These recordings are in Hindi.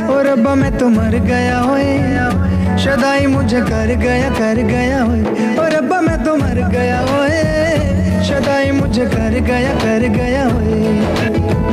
और रब्बा, मैं तो मर गया होए। शदाई मुझे कर गया कर गया होए। और रब्बा, मैं तो मर गया होए। शदाई मुझे कर गया कर गया होए।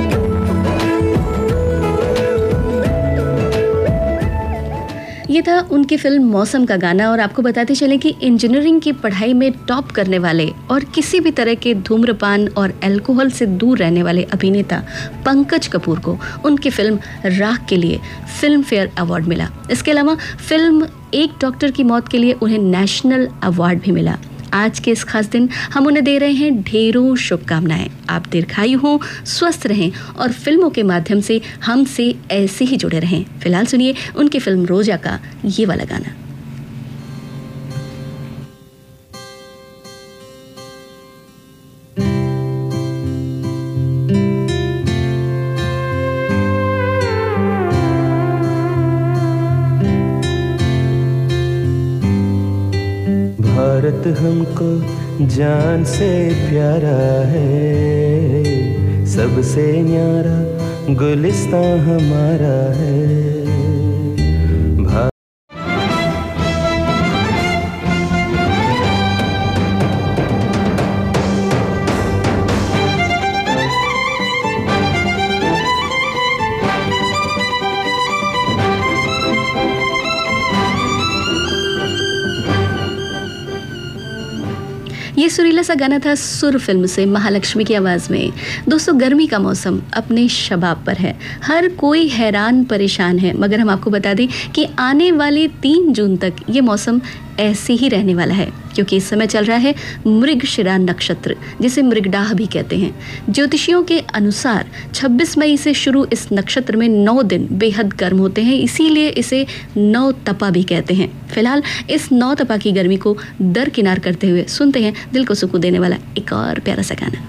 ये था उनकी फ़िल्म मौसम का गाना और आपको बताते चले कि इंजीनियरिंग की पढ़ाई में टॉप करने वाले और किसी भी तरह के धूम्रपान और अल्कोहल से दूर रहने वाले अभिनेता पंकज कपूर को उनकी फ़िल्म राख के लिए फ़िल्म फेयर अवार्ड मिला। इसके अलावा फ़िल्म एक डॉक्टर की मौत के लिए उन्हें नेशनल अवार्ड भी मिला। आज के इस खास दिन हम उन्हें दे रहे हैं ढेरों शुभकामनाएँ। आप दीर्घायु हों, स्वस्थ रहें और फ़िल्मों के माध्यम से हमसे ऐसे ही जुड़े रहें। फ़िलहाल सुनिए उनकी फ़िल्म रोजा का ये वाला गाना। भारत हमको जान से प्यारा है। सबसे न्यारा गुलिस्तान हमारा है। ये सुरीला सा गाना था सुर फ़िल्म से महालक्ष्मी की आवाज़ में। दोस्तों, गर्मी का मौसम अपने शबाब पर है। हर कोई हैरान परेशान है, मगर हम आपको बता दें कि आने वाले तीन जून तक ये मौसम ऐसे ही रहने वाला है, क्योंकि इस समय चल रहा है मृगशिरा नक्षत्र, जिसे मृगडाह भी कहते हैं। ज्योतिषियों के अनुसार 26 मई से शुरू इस नक्षत्र में नौ दिन बेहद गर्म होते हैं, इसीलिए इसे नौ तपा भी कहते हैं। फ़िलहाल इस नौ तपा की गर्मी को दरकिनार करते हुए सुनते हैं दिल को सुकून देने वाला एक और प्यारा सा गाना।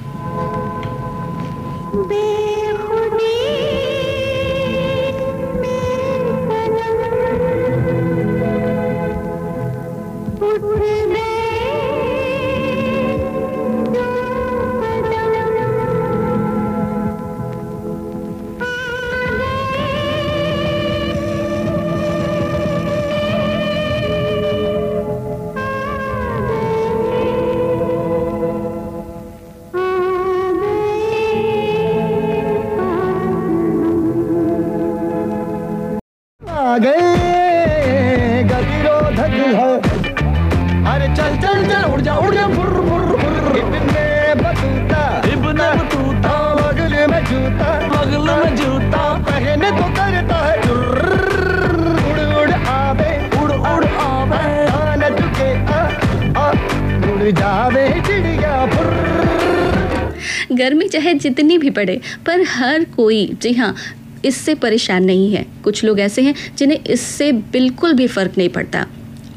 गर्मी चाहे जितनी भी पड़े, पर हर कोई, जी हाँ इससे परेशान नहीं है। कुछ लोग ऐसे हैं जिन्हें इससे बिल्कुल भी फ़र्क नहीं पड़ता।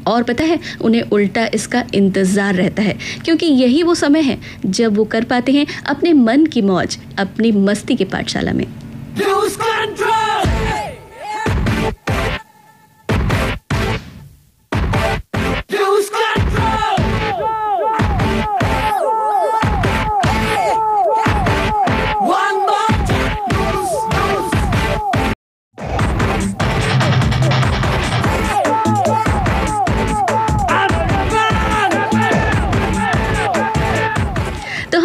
और पता है, उन्हें उल्टा इसका इंतज़ार रहता है, क्योंकि यही वो समय है जब वो कर पाते हैं अपने मन की मौज, अपनी मस्ती की पाठशाला में।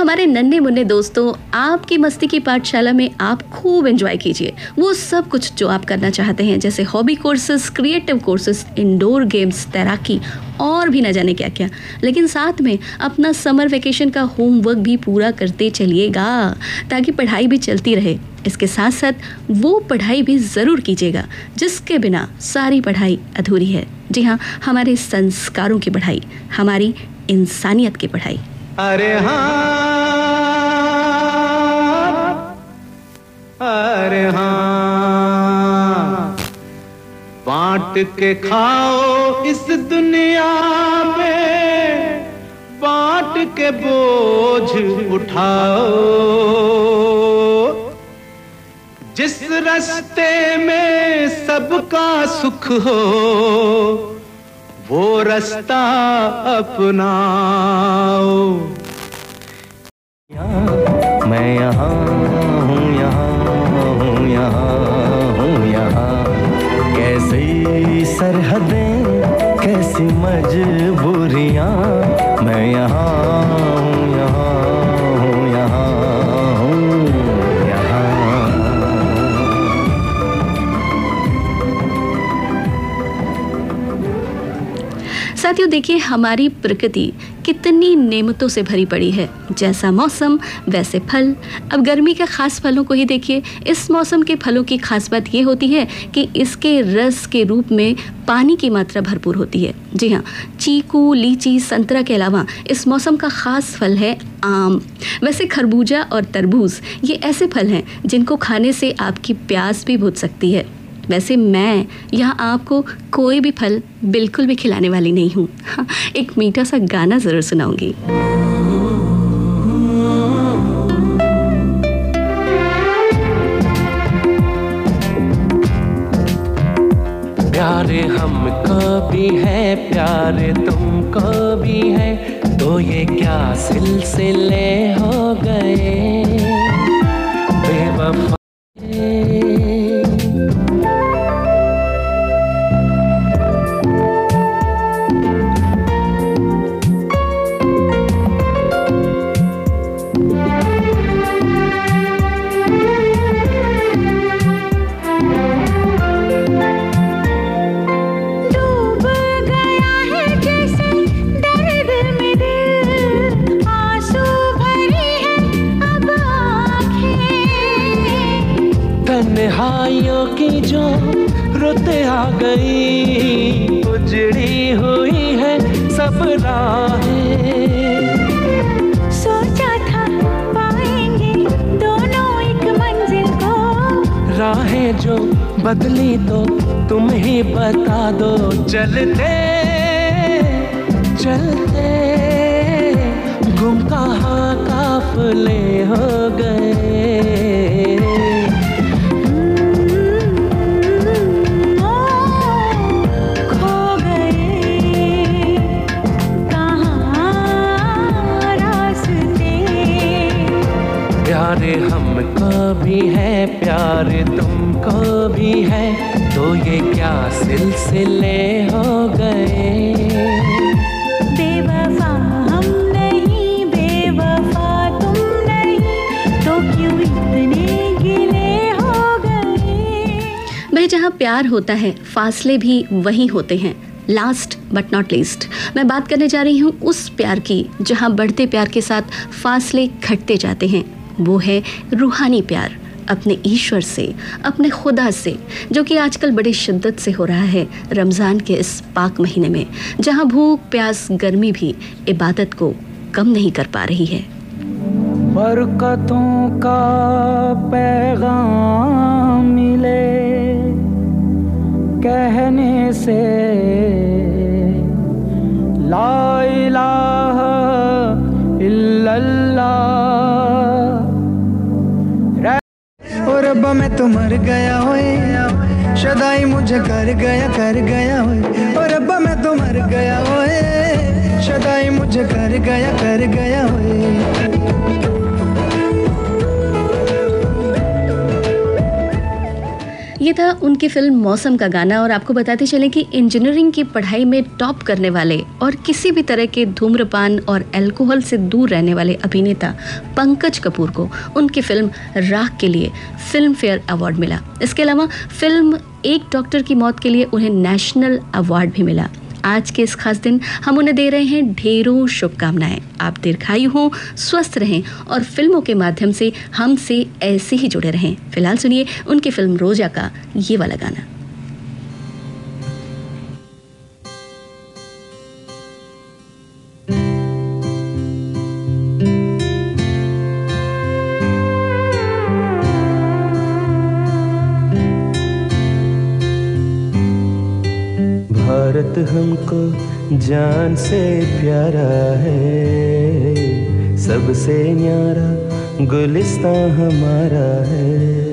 हमारे नन्हे मुन्ने दोस्तों, आपकी मस्ती की पाठशाला में आप खूब एंजॉय कीजिए। वो सब कुछ जो आप करना चाहते हैं, जैसे hobby courses creative courses indoor games तैराकी, और भी ना जाने क्या क्या लेकिन साथ में अपना समर वेकेशन का होमवर्क भी पूरा करते चलिएगा, ताकि पढ़ाई भी चलती रहे। इसके साथ साथ वो पढ़ाई भी ज़रूर कीजिएगा, जिसके बिना सारी पढ़ाई अधूरी है। जी हाँ हमारे संस्कारों की पढ़ाई, हमारी इंसानियत की पढ़ाई। अरे हाँ। अरे हाँ। बांट के खाओ इस दुनिया में बांट के बोझ उठाओ। जिस रास्ते में सबका सुख हो, वो रास्ता अपनाओ। मैं यहाँ हूँ सरहदें कैसी मजबूरियाँ मैं यहाँ साथियों, देखिए हमारी प्रकृति कितनी नेमतों से भरी पड़ी है। जैसा मौसम, वैसे फल। अब गर्मी के खास फलों को ही देखिए। इस मौसम के फलों की खास बात ये होती है कि इसके रस के रूप में पानी की मात्रा भरपूर होती है। जी हाँ चीकू, लीची, संतरा के अलावा इस मौसम का खास फल है आम। वैसे खरबूजा और तरबूज, ये ऐसे फल हैं जिनको खाने से आपकी प्यास भी बुझ सकती है। वैसे मैं यहाँ आपको कोई भी फल बिल्कुल भी खिलाने वाली नहीं हूँ। हाँ, एक मीठा सा गाना ज़रूर सुनाऊँगी। प्यारे हमको भी है प्यारे तुमको भी है तो ये क्या सिलसिले हो गए? बेवफा बदली तो तुम ही बता दो। चलते चलते। गुम कहाँ काफले हो गए। प्यारे हमको भी है प्यारे तुमको भी है। तो ये क्या सिलसिले हो गए? बेवफा हम नहीं बेवफा तुम नहीं। तो क्यों इतने गिले हो गए? भाई जहाँ प्यार होता है फासले भी वही होते हैं। लास्ट बट नॉट लीस्ट मैं बात करने जा रही हूँ उस प्यार की जहाँ बढ़ते प्यार के साथ फासले घटते जाते हैं। वो है रूहानी प्यार, अपने ईश्वर से, अपने खुदा से, जो कि आजकल बड़ी शिद्दत से हो रहा है रमज़ान के इस पाक महीने में, जहाँ भूख, प्यास, गर्मी भी इबादत को कम नहीं कर पा रही है। बरकतों का पैगाम मिले, कहने से ला इलाहा इल्लल्लाह। रब्बा मैं तो मर गया होए, शदाई मुझे कर गया कर गया और रब्बा मैं तो मर गया हो शदाई मुझे कर गया कर गया होए। ये था उनकी फ़िल्म मौसम का गाना और आपको बताते चले कि इंजीनियरिंग की पढ़ाई में टॉप करने वाले और किसी भी तरह के धूम्रपान और अल्कोहल से दूर रहने वाले अभिनेता पंकज कपूर को उनकी फ़िल्म राख के लिए फ़िल्म फेयर अवार्ड मिला। इसके अलावा फ़िल्म एक डॉक्टर की मौत के लिए उन्हें नेशनल अवार्ड भी मिला। आज के इस खास दिन हम उन्हें दे रहे हैं ढेरों शुभकामनाएँ। आप दीर्घायु हों, स्वस्थ रहें और फ़िल्मों के माध्यम से हमसे ऐसे ही जुड़े रहें। फ़िलहाल सुनिए उनकी फ़िल्म रोजा का ये वाला गाना। भारत हमको जान से प्यारा है। सबसे न्यारा गुलिस्तान हमारा है।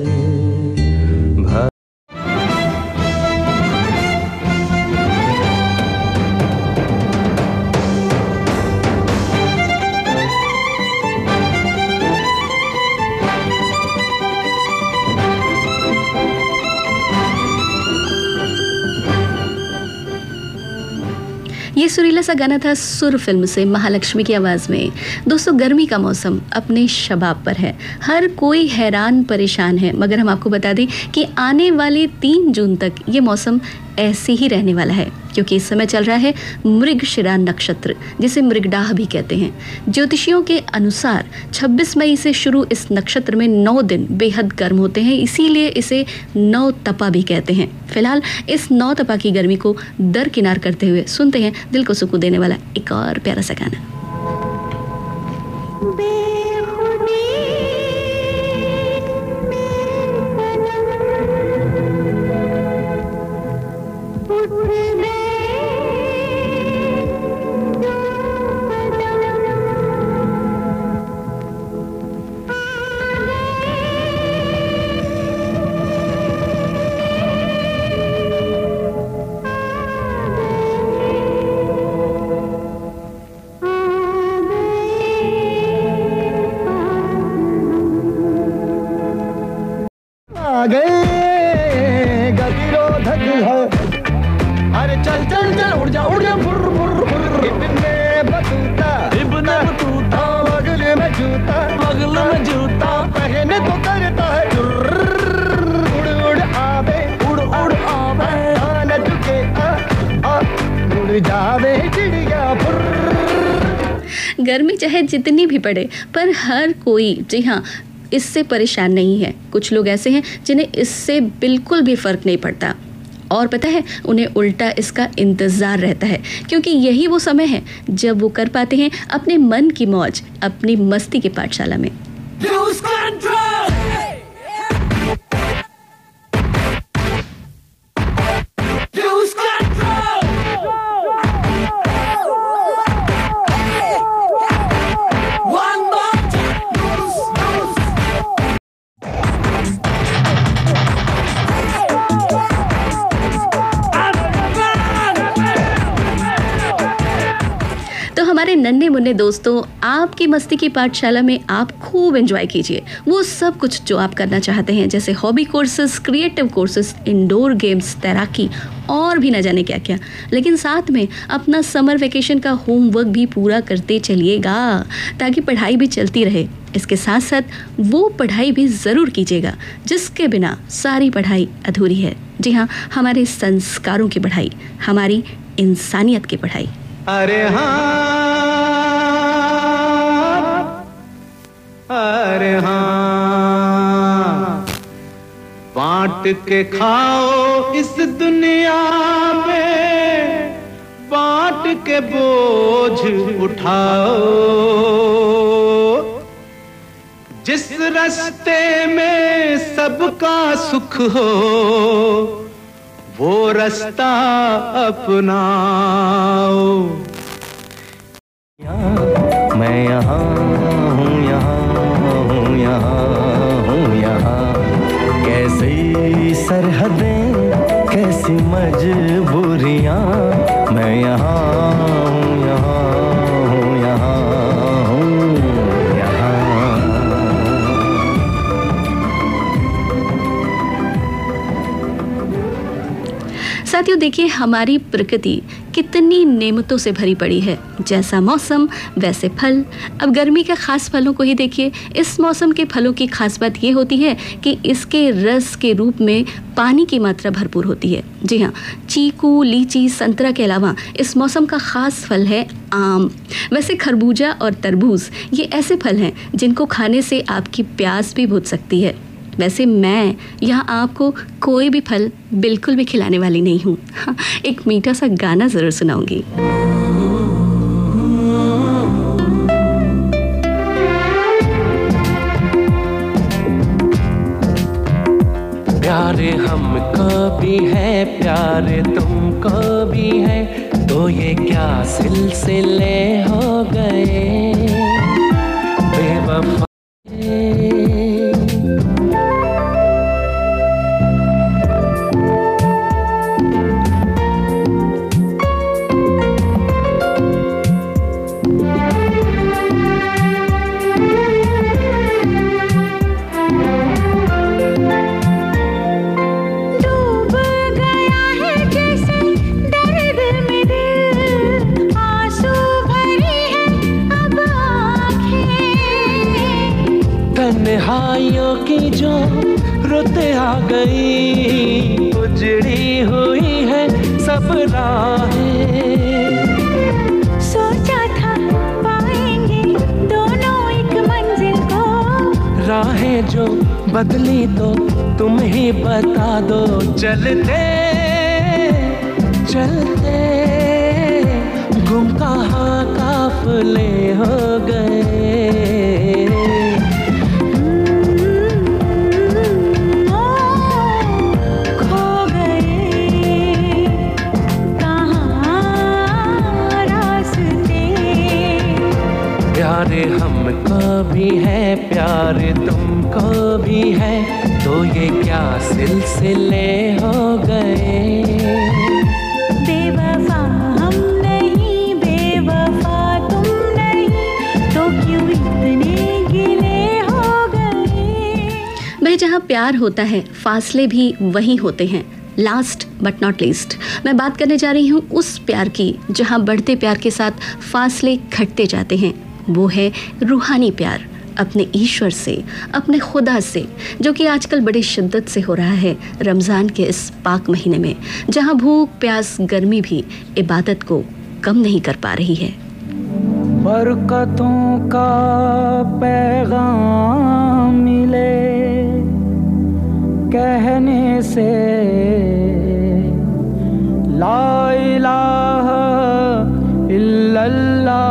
ये सुरीला सा गाना था सुर फ़िल्म से महालक्ष्मी की आवाज़ में। दोस्तों, गर्मी का मौसम अपने शबाब पर है। हर कोई हैरान परेशान है, मगर हम आपको बता दें कि आने वाले तीन जून तक ये मौसम ऐसे ही रहने वाला है, क्योंकि इस समय चल रहा है मृगशिरा नक्षत्र, जिसे मृगडाह भी कहते हैं। ज्योतिषियों के अनुसार 26 मई से शुरू इस नक्षत्र में नौ दिन बेहद गर्म होते हैं, इसीलिए इसे नौ तपा भी कहते हैं। फ़िलहाल इस नौ तपा की गर्मी को दरकिनार करते हुए सुनते हैं दिल को सुकून देने वाला एक और प्यारा सा गाना। गर्मी चाहे जितनी भी पड़े पर हर कोई, जी हाँ इससे परेशान नहीं है। कुछ लोग ऐसे हैं जिन्हें इससे बिल्कुल भी फ़र्क नहीं पड़ता। और पता है, उन्हें उल्टा इसका इंतज़ार रहता है, क्योंकि यही वो समय है जब वो कर पाते हैं अपने मन की मौज, अपनी मस्ती की पाठशाला में। हमारे नन्हे मुन्ने दोस्तों, आपकी मस्ती की पाठशाला में आप खूब एंजॉय कीजिए। वो सब कुछ जो आप करना चाहते हैं, जैसे hobby courses creative courses indoor games तैराकी, और भी ना जाने क्या क्या लेकिन साथ में अपना समर वेकेशन का होमवर्क भी पूरा करते चलिएगा, ताकि पढ़ाई भी चलती रहे। इसके साथ साथ वो पढ़ाई भी ज़रूर कीजिएगा, जिसके बिना सारी पढ़ाई अधूरी है। जी हाँ हमारे संस्कारों की पढ़ाई, हमारी इंसानियत की पढ़ाई। अरे हाँ। अरे हाँ। बांट के खाओ इस दुनिया में बांट के बोझ उठाओ। जिस रास्ते में सबका सुख हो, वो रास्ता अपनाओ। मैं यहाँ यहाँ हूँ यहाँ। कैसी सरहदें, कैसी मजबूरियाँ, मैं यहाँ हूँ यहाँ हूँ यहाँ हूँ, यहाँ। साथियों, देखिए, हमारी प्रकृति कितनी नेमतों से भरी पड़ी है। जैसा मौसम, वैसे फल। अब गर्मी के खास फलों को ही देखिए। इस मौसम के फलों की खास बात ये होती है कि इसके रस के रूप में पानी की मात्रा भरपूर होती है। जी हाँ चीकू, लीची, संतरा के अलावा इस मौसम का खास फल है आम। वैसे खरबूजा और तरबूज, ये ऐसे फल हैं जिनको खाने से आपकी प्यास भी बुझ सकती है। वैसे मैं यहाँ आपको कोई भी फल बिल्कुल भी खिलाने वाली नहीं हूँ। हाँ, एक मीठा सा गाना ज़रूर सुनाऊँगी। प्यारे हमको भी है प्यारे तुमको भी है तो ये क्या सिलसिले हो गए? बेवफा बदली तो तुम ही बता दो। चलते चलते। गुम कहाँ काफले हो गए। प्यारे हमको भी है प्यारे तुमको भी है। तो ये क्या सिलसिले हो गए? बेवफा हम नहीं बेवफा तुम नहीं। तो क्यों इतने गिले हो गए? भाई जहाँ प्यार होता है फासले भी वही होते हैं। लास्ट बट नॉट लीस्ट मैं बात करने जा रही हूँ उस प्यार की जहाँ बढ़ते प्यार के साथ फासले घटते जाते हैं। वो है रूहानी प्यार, अपने ईश्वर से, अपने खुदा से, जो कि आजकल बड़ी शिद्दत से हो रहा है रमज़ान के इस पाक महीने में, जहाँ भूख, प्यास, गर्मी भी इबादत को कम नहीं कर पा रही है। बरकतों का पैगाम मिले, कहने से ला इलाहा इल्लल्लाह।